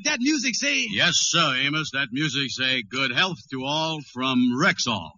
what that music say? Yes, sir, Amos. That music say good health to all from Rexall.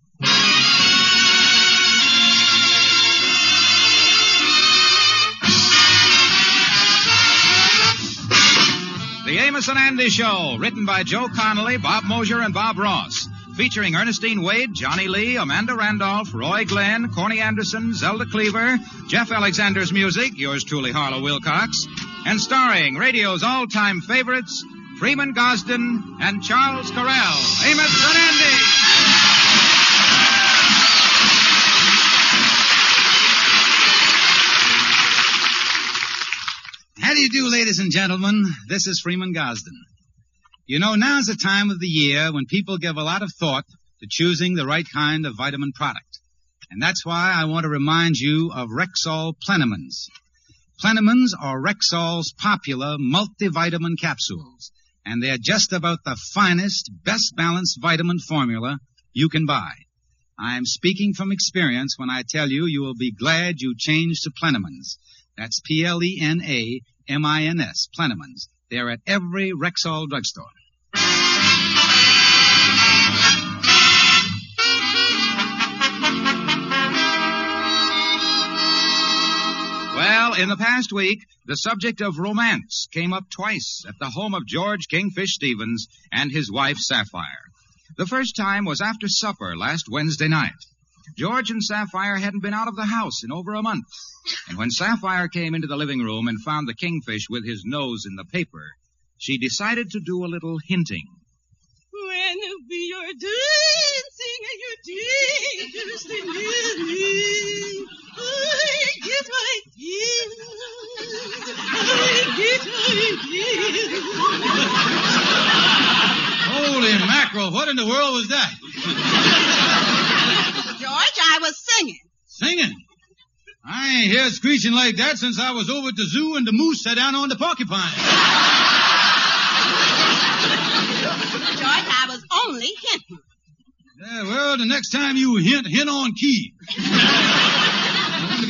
The Amos and Andy Show, written by Joe Connelly, Bob Mosher, and Bob Ross. Featuring Ernestine Wade, Johnny Lee, Amanda Randolph, Roy Glenn, Corny Anderson, Zelda Cleaver, Jeff Alexander's music, yours truly, Harlow Wilcox, and starring radio's all-time favorites, Freeman Gosden and Charles Correll. Amos and Andy! How do you do, ladies and gentlemen? This is Freeman Gosden. You know, now's the time of the year when people give a lot of thought to choosing the right kind of vitamin product. And that's why I want to remind you of Rexall Plenamins. Plenamins are Rexall's popular multivitamin capsules, and they're just about the finest, best balanced vitamin formula you can buy. I'm speaking from experience when I tell you you will be glad you changed to Plenamins. That's P-L-E-N-A-M-I-N-S, Plenamins. They're at every Rexall drugstore. Well, in the past week, the subject of romance came up twice at the home of George Kingfish Stevens and his wife Sapphire. The first time was after supper last Wednesday night. George and Sapphire hadn't been out of the house in over a month. And when Sapphire came into the living room and found the kingfish with his nose in the paper, she decided to do a little hinting. When we are dancing and you're dangerously near me, Holy mackerel, what in the world was that? George, I was singing. Singing. I ain't heard screeching like that since I was over at the zoo and the moose sat down on the porcupine. George, I was only hinting. Yeah, well, the next time you hint, hint on key.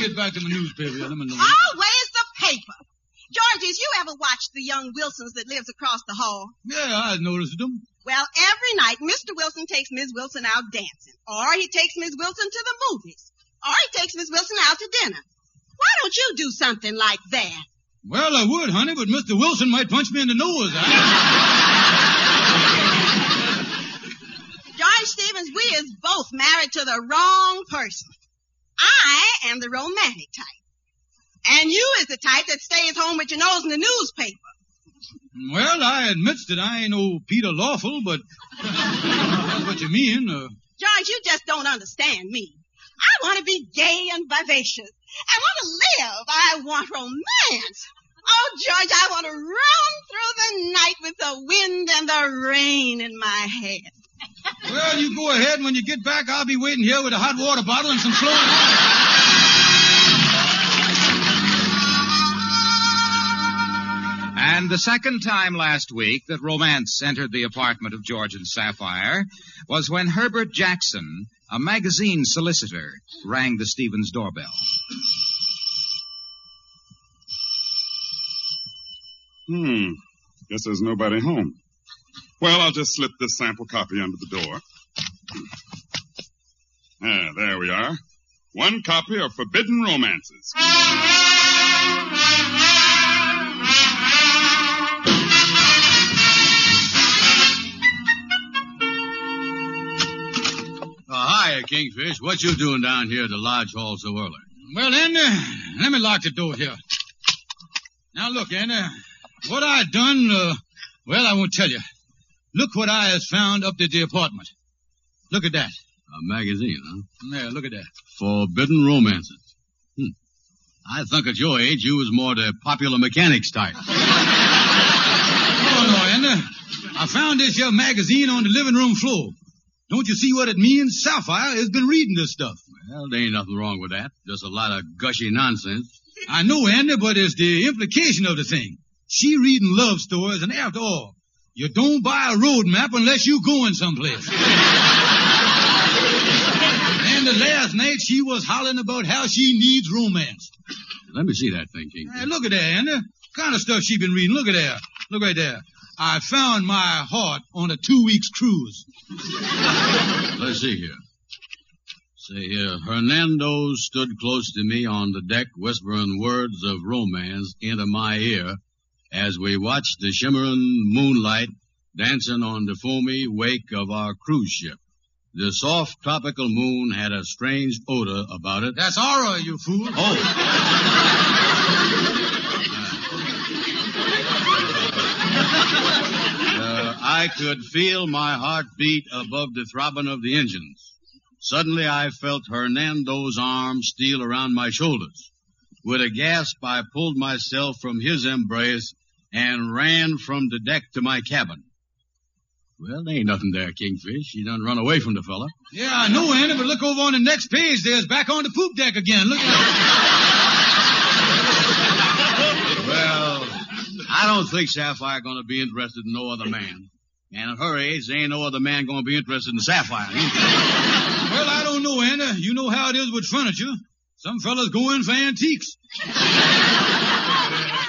Get back to my newspaper. Let me know. Where's the paper? George, has you ever watched the young Wilsons that lives across the hall? Yeah, I noticed them. Well, every night Mr. Wilson takes Miss Wilson out dancing, or he takes Miss Wilson to the movies, or he takes Miss Wilson out to dinner. Why don't you do something like that? Well, I would, honey, but Mr. Wilson might punch me in the nose. George Stevens, we is both married to the wrong person. I am the romantic type. And you is the type that stays home with your nose in the newspaper. Well, I admits that I ain't no Peter Lawford, but that's what you mean. Uh, George, you just don't understand me. I want to be gay and vivacious. I want to live. I want romance. Oh, George, I want to run through the night with the wind and the rain in my hair. Well, you go ahead, and when you get back, I'll be waiting here with a hot water bottle and some slow. And the second time last week that romance entered the apartment of George and Sapphire was when Herbert Jackson, a magazine solicitor, rang the Stevens doorbell. Hmm. Guess there's nobody home. Well, I'll just slip this sample copy under the door. Ah, there we are. One copy of Forbidden Romances. Uh, hi, Kingfish. What you doing down here at the lodge hall so early? Well, then, uh, let me lock the door here. Now, look, Andy, what I done, uh, well, I won't tell you. Look what I has found up at the apartment. Look at that. A magazine, huh? There, look at that. Forbidden Romances. Hmm. I think at your age you was more the popular mechanics type. Oh, no, Andy. I found this here magazine on the living room floor. Don't you see what it means? Sapphire has been reading this stuff. Well, there ain't nothing wrong with that. Just a lot of gushy nonsense. I know, Andy, but it's the implication of the thing. She reading love stories, and after all, you don't buy a road map unless you're going someplace. and the last night she was hollering about how she needs romance. Let me see that thing, King. Hey, look at that, Andy. kind of stuff she's been reading. Look at there. Look right there. I found my heart on a two weeks cruise. Let's see here. Say here, Hernando stood close to me on the deck, whispering words of romance into my ear as we watched the shimmering moonlight dancing on the foamy wake of our cruise ship. The soft tropical moon had a strange odor about it. That's aura, you fool. Uh, I could feel my heart beat above the throbbing of the engines. Suddenly I felt Hernando's arm steal around my shoulders. With a gasp, I pulled myself from his embrace and ran from the deck to my cabin. Well, there ain't nothing there, Kingfish. He done run away from the fella. Yeah, I know, Andy, but look over on the next page. There's back on the poop deck again. Look at that. Well, I don't think Sapphire gonna be interested in no other man. And at her age, there ain't no other man gonna be interested in Sapphire. Well, I don't know, Andy. You know how it is with furniture. Some fellas go in for antiques.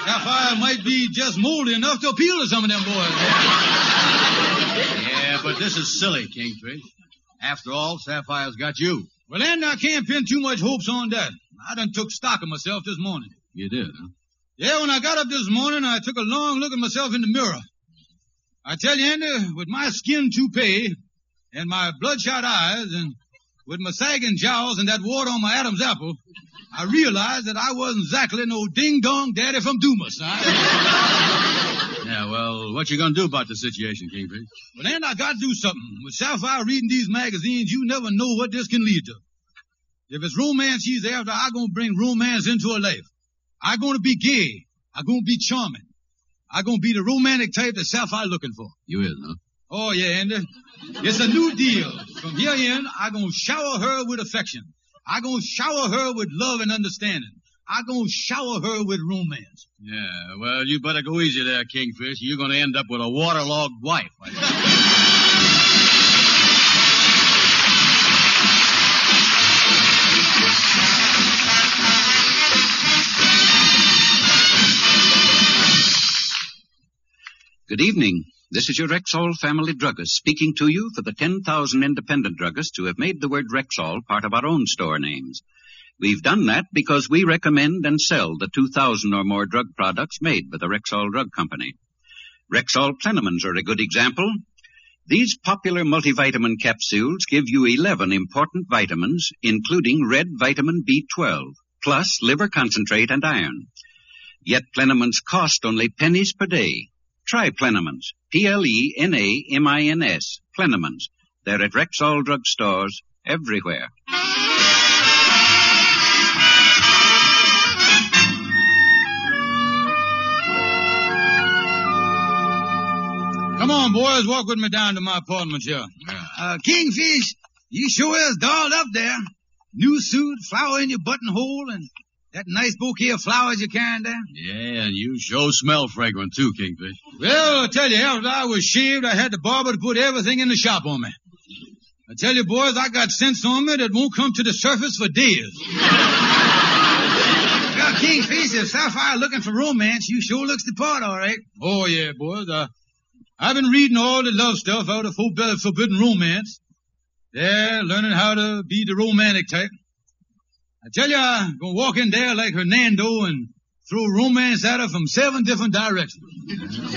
Sapphire might be just moldy enough to appeal to some of them boys. Yeah, but this is silly, Kingfish. After all, Sapphire's got you. Well, Andy, I can't pin too much hopes on that. I done took stock of myself this morning. You did, huh? Yeah, when I got up this morning, I took a long look at myself in the mirror. I tell you, Andy, with my skin toupee and my bloodshot eyes and with my sagging jowls and that wart on my Adam's apple, I realized that I wasn't exactly no ding-dong daddy from Dumas. I, Yeah, well, what you gonna do about the situation, Kingfish? Well, Andy, I gotta do something. With Sapphire reading these magazines, you never know what this can lead to. If it's romance she's after, I'm gonna bring romance into her life. I'm gonna be gay. I'm gonna be charming. I'm gonna be the romantic type that Sapphire looking for. You is, huh? Oh yeah, Andy. It's a new deal. From here in, I'm gonna shower her with affection. I'm gonna shower her with love and understanding. I'm gonna shower her with romance. Yeah, well, you better go easy there, Kingfish. You're gonna end up with a waterlogged wife. Good evening. This is your Rexall family druggist speaking to you for the 10,000 independent druggists who have made the word Rexall part of our own store names. We've done that because we recommend and sell the 2,000 or more drug products made by the Rexall Drug Company. Rexall Plenamins are a good example. These popular multivitamin capsules give you 11 important vitamins, including red vitamin B12, plus liver concentrate and iron. Yet Plenamins cost only pennies per day. Try Plenamins. P-L-E-N-A-M-I-N-S. Plenamins. They're at Rexall drug stores everywhere. Come on, boys, walk with me down to my apartment here. Uh, Kingfish, you sure is dolled up there. New suit, flower in your buttonhole, and that nice bouquet of flowers you're carrying there. Yeah, and you sure smell fragrant too, Kingfish. Well, I tell you, after I was shaved, I had the barber to put everything in the shop on me. I tell you, boys, I got sense on me that won't come to the surface for days. well, Kingfish, if Sapphire looking for romance, you sure looks the part, all right. Oh, yeah, boys. Uh, I've been reading all the love stuff out of Forbidden Forbidden Romance. Yeah, learning how to be the romantic type. I tell you, I'm gonna walk in there like Hernando and throw romance at her from seven different directions.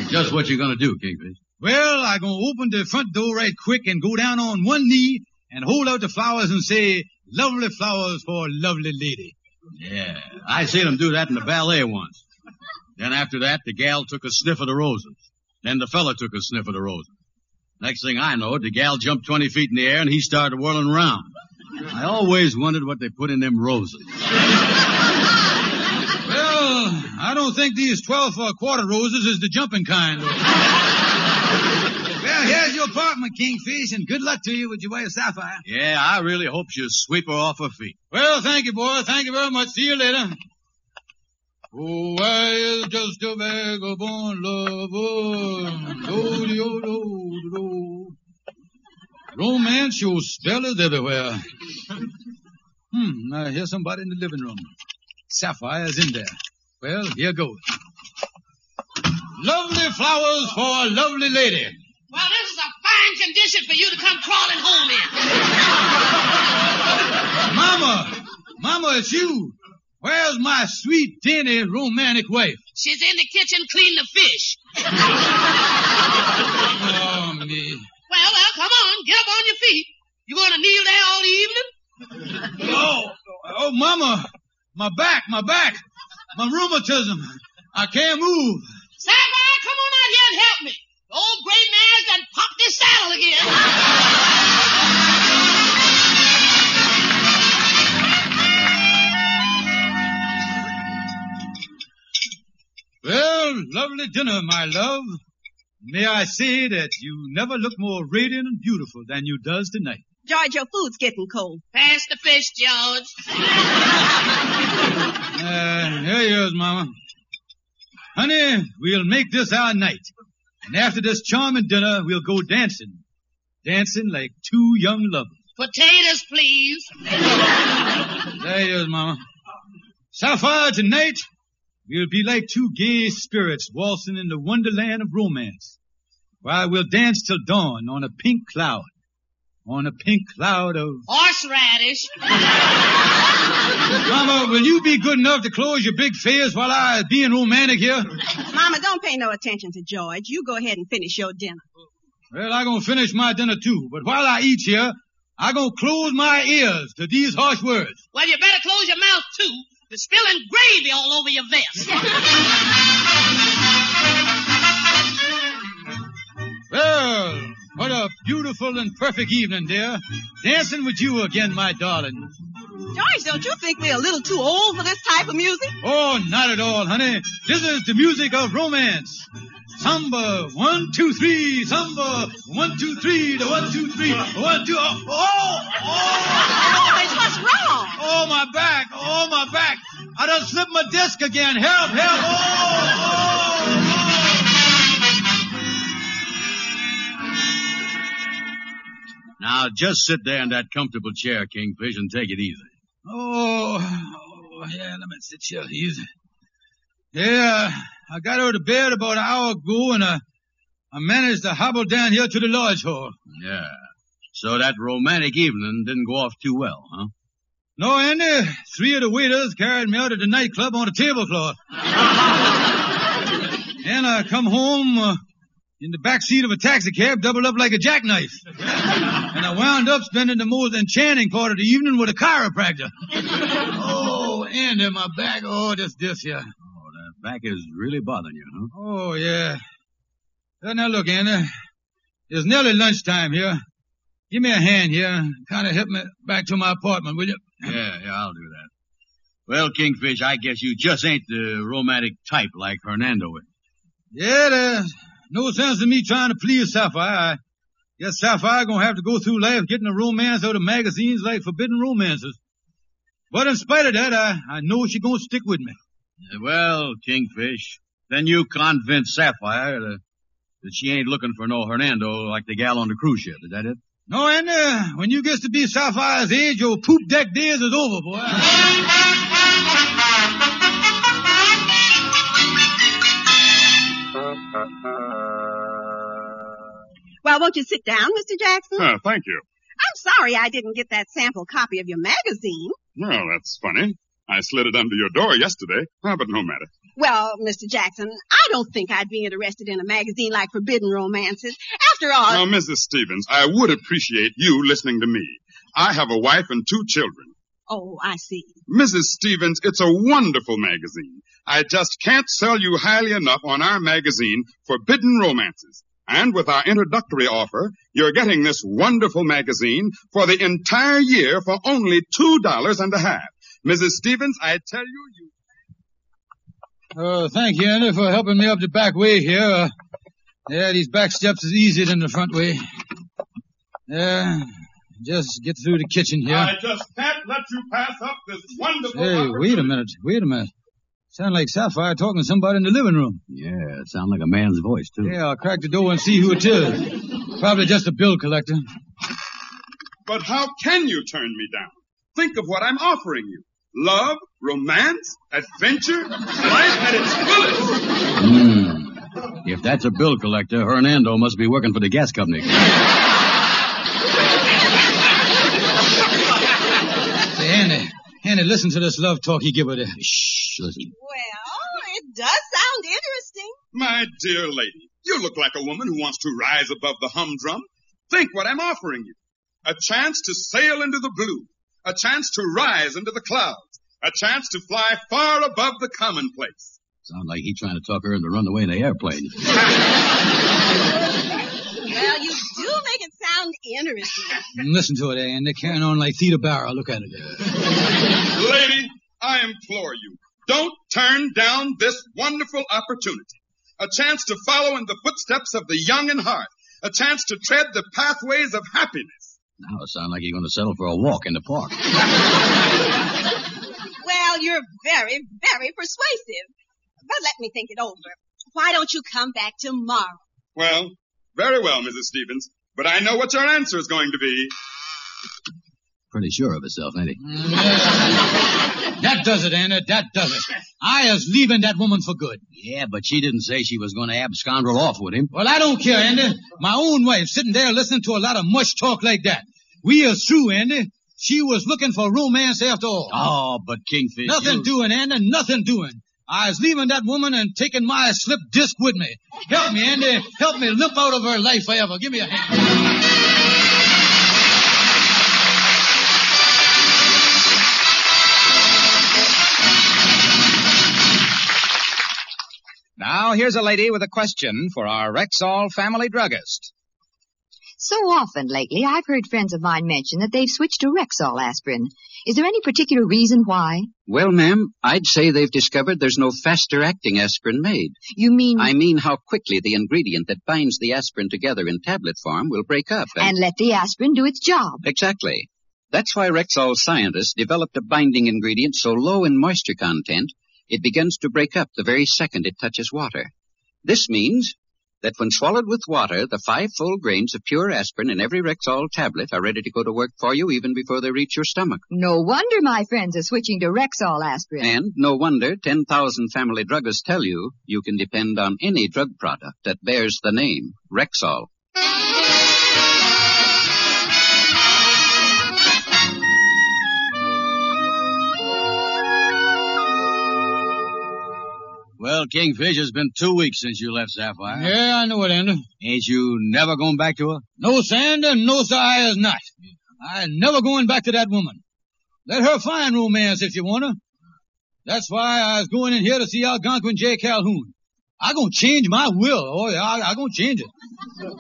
Just what you're gonna do, Kingfish? Well, I'm gonna open the front door right quick and go down on one knee and hold out the flowers and say, lovely flowers for a lovely lady. Yeah, I seen him do that in the ballet once. Then after that, the gal took a sniff of the roses. Then the fella took a sniff of the roses. Next thing I know, the gal jumped 20 feet in the air and he started whirling around. I always wondered what they put in them roses. Well, I don't think these 12 for a quarter roses is the jumping kind. well, here's your apartment, Kingfish, and good luck to you with your wife, Sapphire. Yeah, I really hope you sweep her off her feet. Well, thank you, boy. Thank you very much. See you later. Oh, I is just a vagabond lover. Do, oh, do, oh, do, oh, do. Romance, your spell it everywhere. Hmm, I hear somebody in the living room. Sapphire's in there. Well, here goes. Lovely flowers for a lovely lady. Well, this is a fine condition for you to come crawling home in. Mama! Mama, it's you. Where's my sweet, dainty, romantic wife? She's in the kitchen cleaning the fish. Well, well, come on. Get up on your feet. You going to kneel there all evening? Oh, oh, Mama. My back, my back. My rheumatism. I can't move. Sapphire, come on out here and help me. The old great man's done popped his saddle again. Well, lovely dinner, my love. May I say that you never look more radiant and beautiful than you does tonight. George, your food's getting cold. Pass the fish, George. uh, here you is, Mama. Honey, we'll make this our night. And after this charming dinner, we'll go dancing. Dancing like two young lovers. Potatoes, please. there you is, Mama. Sapphire, tonight, We'll be like two gay spirits waltzing in the wonderland of romance. While we'll dance till dawn on a pink cloud. On a pink cloud of... Horseradish. Mama, will you be good enough to close your big face while I being romantic here? Mama, don't pay no attention to George. You go ahead and finish your dinner. Well, I'm gonna finish my dinner too, but while I eat here, I'm gonna close my ears to these harsh words. Well, you better close your mouth too. You're spilling gravy all over your vest. well, what a beautiful and perfect evening, dear. Dancing with you again, my darling. George, don't you think we're a little too old for this type of music? Oh, not at all, honey. This is the music of romance. Samba, one, two, three, samba, one, two, three, the one, two, three, one, two, oh, oh, oh. what's wrong? Oh. oh, my back, oh, my back. I done slipped my disc again. Help, help, oh, oh. Now, just sit there in that comfortable chair, Kingfish, and take it easy. Oh, oh yeah, let me sit here easy. Yeah, I got out of bed about an hour ago and I, I managed to hobble down here to the lodge hall. Yeah. So that romantic evening didn't go off too well, huh? No, Andy. Three of the waiters carried me out of the nightclub on a tablecloth. and I come home uh, in the back seat of a taxicab doubled up like a jackknife. and I wound up spending the most enchanting part of the evening with a chiropractor. oh, Andy, my back. Oh, this, this, yeah back is really bothering you, huh? Oh, yeah. Well, now look, Anna. It's nearly lunchtime here. Give me a hand here. Kind of help me back to my apartment, will you? Yeah, yeah, I'll do that. Well, Kingfish, I guess you just ain't the romantic type like Hernando is. Yeah, there's no sense in me trying to please Sapphire. I guess Sapphire gonna have to go through life getting a romance out of magazines like Forbidden Romances. But in spite of that, I, I know she gonna stick with me. Well, Kingfish, then you convince Sapphire that, that she ain't looking for no Hernando like the gal on the cruise ship. Is that it? No, and uh, when you get to be Sapphire's age, your poop deck days is over, boy. Well, won't you sit down, Mr. Jackson? Uh, thank you. I'm sorry I didn't get that sample copy of your magazine. Well, that's funny. I slid it under your door yesterday. Oh, but no matter. Well, Mr. Jackson, I don't think I'd be interested in a magazine like Forbidden Romances. After all... Now, Mrs. Stevens, I would appreciate you listening to me. I have a wife and two children. Oh, I see. Mrs. Stevens, it's a wonderful magazine. I just can't sell you highly enough on our magazine, Forbidden Romances. And with our introductory offer, you're getting this wonderful magazine for the entire year for only two dollars and a half. Mrs. Stevens, I tell you, you. Oh, thank you, Andy, for helping me up the back way here. Uh, yeah, these back steps is easier than the front way. Yeah, just get through the kitchen here. I just can't let you pass up this wonderful. Hey, wait a minute, wait a minute. Sound like Sapphire talking to somebody in the living room. Yeah, it sounds like a man's voice, too. Yeah, I'll crack the door and see who it is. Probably just a bill collector. But how can you turn me down? Think of what I'm offering you love, romance, adventure, life at its fullest. Mm. If that's a bill collector, Hernando must be working for the gas company. Say, Andy, Andy, listen to this love talk he give her there. Shh, listen. Well, it does sound interesting. My dear lady, you look like a woman who wants to rise above the humdrum. Think what I'm offering you. A chance to sail into the blue. A chance to rise into the clouds. A chance to fly far above the commonplace. Sound like he trying to talk her into running away in the airplane. Well, you do make it sound interesting. Listen to it, Andy. Carrying on like Theda Bara. Look at it. Lady, I implore you, don't turn down this wonderful opportunity. A chance to follow in the footsteps of the young and heart. A chance to tread the pathways of happiness. Now it sounds like you're going to settle for a walk in the park. Well, you're very, very persuasive. But let me think it over. Why don't you come back tomorrow? Well, very well, Mrs. Stevens. But I know what your answer is going to be. Pretty sure of herself, ain't he? That does it, Andy. That does it. I is leaving that woman for good. Yeah, but she didn't say she was going to abscondral off with him. Well, I don't care, Andy. My own wife sitting there listening to a lot of mush talk like that. We is through, Andy. She was looking for romance after all. Oh, but Kingfish. Nothing you- doing, Andy. Nothing doing. I was leaving that woman and taking my slip disc with me. Help me, Andy. Help me limp out of her life forever. Give me a hand. Now, here's a lady with a question for our Rexall family druggist. So often lately, I've heard friends of mine mention that they've switched to Rexall aspirin. Is there any particular reason why? Well, ma'am, I'd say they've discovered there's no faster acting aspirin made. You mean I mean how quickly the ingredient that binds the aspirin together in tablet form will break up. and let the aspirin do its job? Exactly. That's why Rexall scientists developed a binding ingredient so low in moisture content, it begins to break up the very second it touches water. This means that when swallowed with water, the five full grains of pure aspirin in every Rexall tablet are ready to go to work for you even before they reach your stomach. No wonder my friends are switching to Rexall aspirin. And no wonder 10,000 family druggists tell you you can depend on any drug product that bears the name Rexall. Well, Kingfish, it's been two weeks since you left Sapphire. Yeah, I know it, Andy. Ain't you never going back to her? No, Sander, no, sir, I is not. I never going back to that woman. Let her find romance if you want her. That's why I was going in here to see Algonquin J. Calhoun. I gonna change my will. Oh, yeah, I, I gonna change it.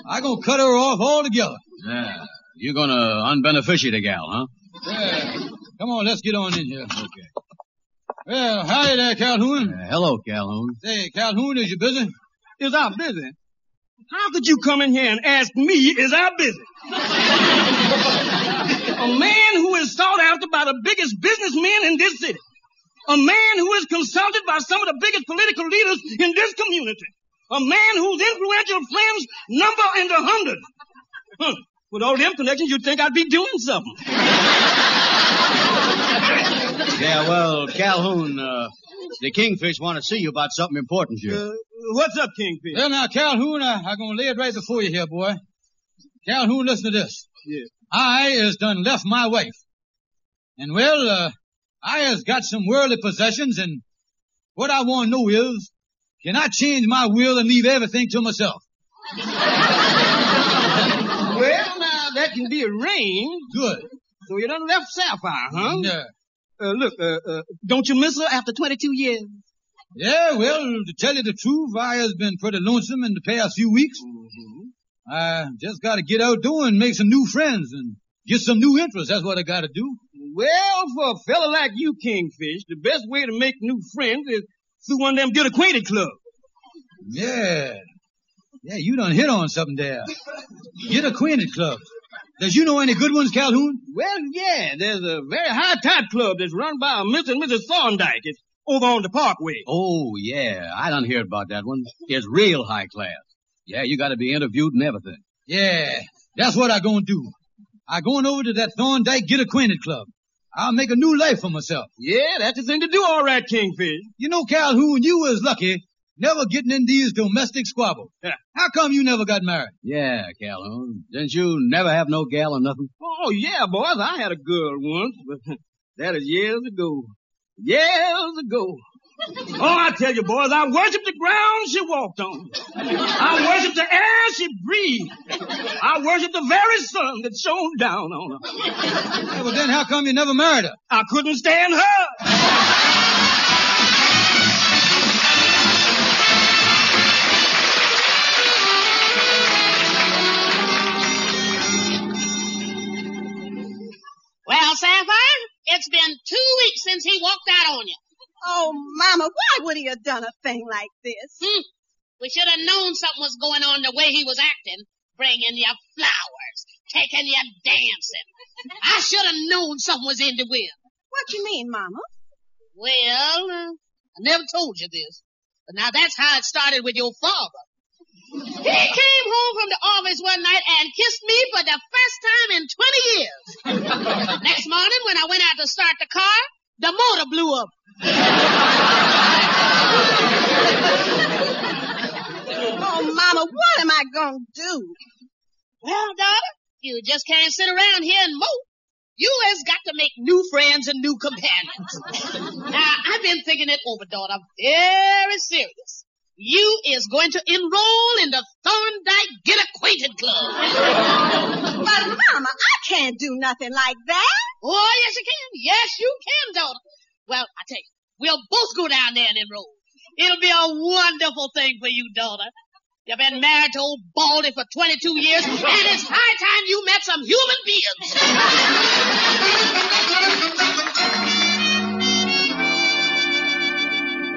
I gonna cut her off altogether. Yeah. You're gonna unbeneficiate the gal, huh? Yeah. Come on, let's get on in here. Okay. Well, hi there, Calhoun. Uh, hello, Calhoun. Say, Calhoun, is you busy? Is I busy? How could you come in here and ask me, is I busy? a man who is sought after by the biggest businessmen in this city. A man who is consulted by some of the biggest political leaders in this community. A man whose influential friends number in the hundreds. Huh. With all them connections, you'd think I'd be doing something. Yeah, well, Calhoun, uh, the Kingfish want to see you about something important here. Uh, what's up, Kingfish? Well, now, Calhoun, I, I'm gonna lay it right before you here, boy. Calhoun, listen to this. Yeah. I has done left my wife. And well, uh, I has got some worldly possessions and what I want to know is, can I change my will and leave everything to myself? Well, now, that can be arranged. Good. So you done left Sapphire, huh? Yeah. Uh, look, uh, uh, don't you miss her after 22 years? Yeah, well, to tell you the truth, I has been pretty lonesome in the past few weeks. I just gotta get out doing, make some new friends and get some new interests. That's what I gotta do. Well, for a fella like you, Kingfish, the best way to make new friends is through one of them get acquainted clubs. Yeah. Yeah, you done hit on something there. Get acquainted clubs. Does you know any good ones, Calhoun? Well, yeah, there's a very high tide club that's run by a Mr. and Mrs. Thorndike. It's over on the parkway. Oh, yeah, I done heard about that one. It's real high class. Yeah, you gotta be interviewed and everything. Yeah, that's what I gonna do. I going over to that Thorndike Get Acquainted Club. I'll make a new life for myself. Yeah, that's the thing to do, all right, Kingfish. You know, Calhoun, you was lucky never getting in these domestic squabbles. How come you never got married? Yeah, Calhoun. Didn't you never have no gal or nothing? Oh, yeah, boys. I had a girl once, but that is years ago. Years ago. Oh, I tell you, boys, I worship the ground she walked on. I worship the air she breathed. I worship the very sun that shone down on her. Yeah, well, then how come you never married her? I couldn't stand her. A thing like this? Hmm. We should have known something was going on the way he was acting. Bringing you flowers, taking you dancing. I should have known something was in the wind. What you mean, Mama? Well, uh, I never told you this, but now that's how it started with your father. He came home from the office one night and kissed me for the first time in 20 years. Next morning, when I went out to start the car, the motor blew up. Oh, Mama, what am I going to do? Well, daughter, you just can't sit around here and mope. You has got to make new friends and new companions. now, I've been thinking it over, daughter, very serious. You is going to enroll in the Thorndike Get Acquainted Club. But, Mama, I can't do nothing like that. Oh, yes, you can. Yes, you can, daughter. Well, I tell you, we'll both go down there and enroll. It'll be a wonderful thing for you, daughter. You've been married to old Baldy for 22 years, and it's high time you met some human beings.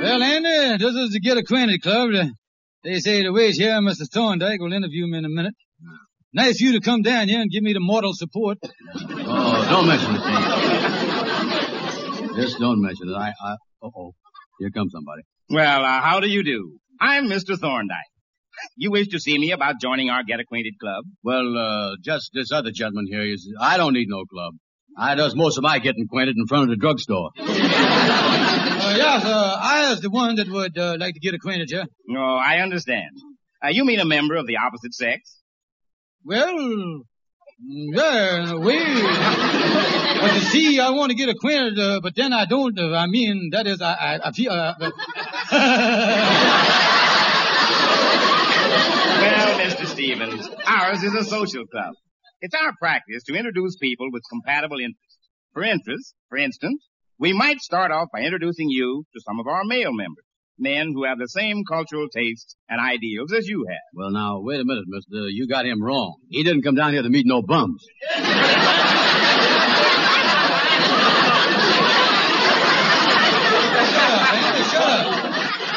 Well, Andy, this is the Get Acquainted Club. They say the wait here, Mr. Thorndike will interview me in a minute. Nice of you to come down here and give me the moral support. Oh, don't mention it, Just don't mention it. I, I, uh-oh. Here comes somebody. Well, uh, how do you do? I'm Mr. Thorndike. You wish to see me about joining our Get Acquainted Club? Well, uh, just this other gentleman here is, I don't need no club. I does most of my getting acquainted in front of the drugstore. Uh, yes, uh, I is the one that would uh, like to get acquainted here. No, Oh, I understand. Uh, you mean a member of the opposite sex? Well, yeah, way. but you see, I want to get acquainted, uh, but then I don't. Uh, I mean, that is, I, I, I feel. Uh, Well, Mr. Stevens, ours is a social club. It's our practice to introduce people with compatible interests. For interest, for instance, we might start off by introducing you to some of our male members, men who have the same cultural tastes and ideals as you have. Well, now, wait a minute, mister. You got him wrong. He didn't come down here to meet no bums. shut up.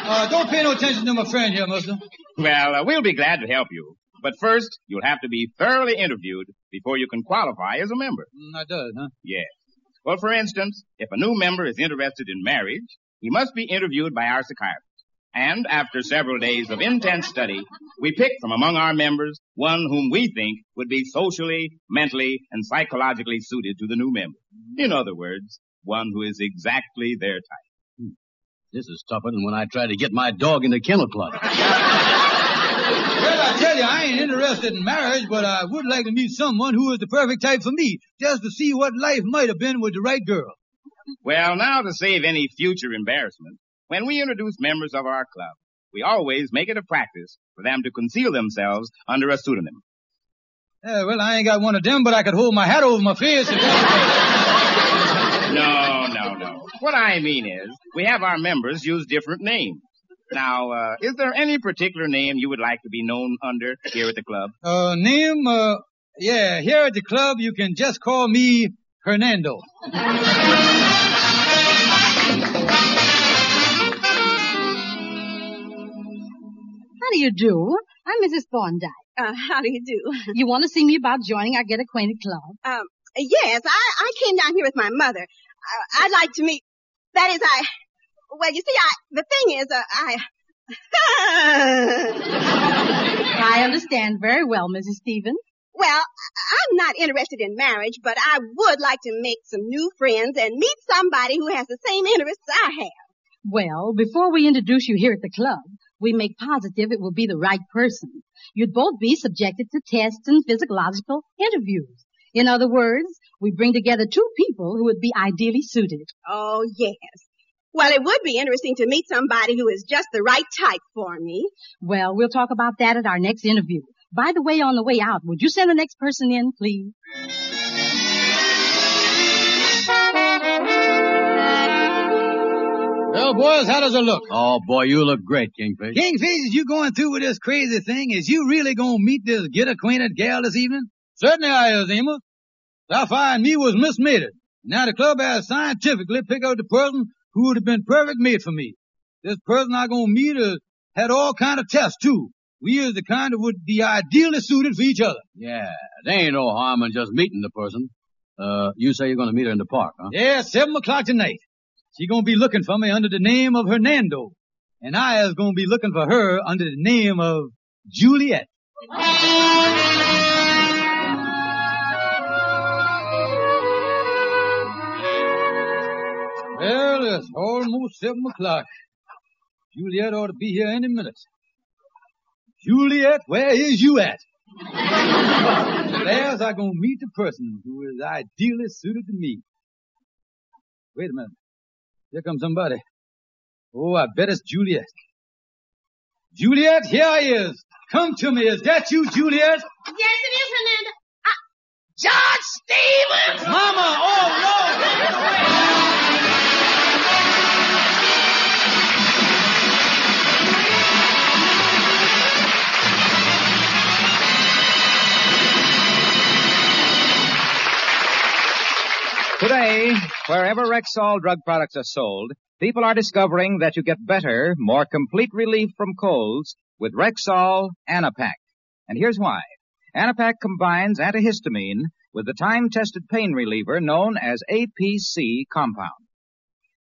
Uh, don't pay no attention to my friend here, mister. Well, uh, we'll be glad to help you. But first, you'll have to be thoroughly interviewed before you can qualify as a member. Mm, I does, huh? Yes. Well, for instance, if a new member is interested in marriage, he must be interviewed by our psychiatrist. And after several days of intense study, we pick from among our members one whom we think would be socially, mentally, and psychologically suited to the new member. In other words, one who is exactly their type. This is tougher than when I tried to get my dog into kennel club. Well, I tell you, I ain't interested in marriage, but I would like to meet someone who is the perfect type for me, just to see what life might have been with the right girl. Well, now to save any future embarrassment, when we introduce members of our club, we always make it a practice for them to conceal themselves under a pseudonym. Yeah, well, I ain't got one of them, but I could hold my hat over my face. If No, no, no. What I mean is, we have our members use different names. Now, uh, is there any particular name you would like to be known under here at the club? uh, name, uh, yeah, here at the club, you can just call me Hernando. How do you do? I'm Mrs. Thorndike. Uh, how do you do? You want to see me about joining our Get Acquainted Club? Um, yes, I, I came down here with my mother. Uh, I'd like to meet, that is, I, well, you see, I, the thing is, uh, I, I understand very well, Mrs. Stevens. Well, I'm not interested in marriage, but I would like to make some new friends and meet somebody who has the same interests I have. Well, before we introduce you here at the club, we make positive it will be the right person. You'd both be subjected to tests and physiological interviews. In other words, we bring together two people who would be ideally suited. Oh, yes. Well, it would be interesting to meet somebody who is just the right type for me. Well, we'll talk about that at our next interview. By the way, on the way out, would you send the next person in, please? Well, boys, how does it look? Oh, boy, you look great, Kingfish. Kingfish, is you going through with this crazy thing? Is you really gonna meet this get-acquainted gal this evening? Certainly I is, Emma. Sapphire and me was mismated. Now the club has scientifically picked out the person who would have been perfect mate for me. This person I gonna meet has had all kind of tests too. We is the kind that would be ideally suited for each other. Yeah, there ain't no harm in just meeting the person. Uh, you say you're gonna meet her in the park, huh? Yeah, seven o'clock tonight. She gonna be looking for me under the name of Hernando. And I is gonna be looking for her under the name of Juliet. Well, it's almost seven o'clock. Juliet ought to be here any minute. Juliet, where is you at? There's I gonna meet the person who is ideally suited to me. Wait a minute. Here comes somebody. Oh, I bet it's Juliet. Juliet, here I is. Come to me. Is that you, Juliet? Yes, it is, Hernando. Uh, George Stevens! Mama, oh no! Wherever Rexall drug products are sold, people are discovering that you get better, more complete relief from colds with Rexall Anapac. And here's why. Anapac combines antihistamine with the time-tested pain reliever known as APC compound.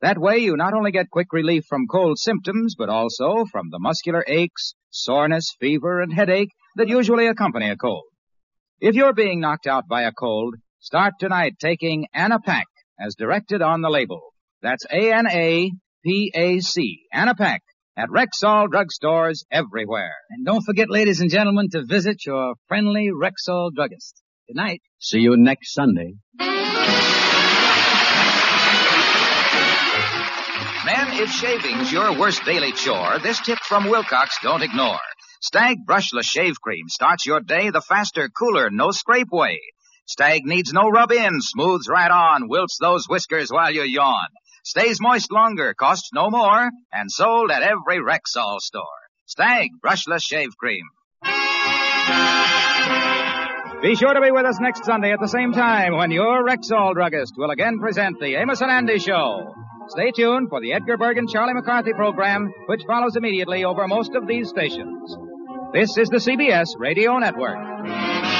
That way you not only get quick relief from cold symptoms, but also from the muscular aches, soreness, fever, and headache that usually accompany a cold. If you're being knocked out by a cold, Start tonight taking Anapac as directed on the label. That's A-N-A-P-A-C. Anapac at Rexall drugstores everywhere. And don't forget, ladies and gentlemen, to visit your friendly Rexall druggist. Good night. See you next Sunday. Men, if shaving's your worst daily chore, this tip from Wilcox don't ignore. Stag Brushless Shave Cream starts your day the faster, cooler, no scrape way. Stag needs no rub in, smooths right on, wilts those whiskers while you yawn. Stays moist longer, costs no more, and sold at every Rexall store. Stag Brushless Shave Cream. Be sure to be with us next Sunday at the same time when your Rexall druggist will again present the Amos and Andy Show. Stay tuned for the Edgar Bergen Charlie McCarthy program, which follows immediately over most of these stations. This is the CBS Radio Network.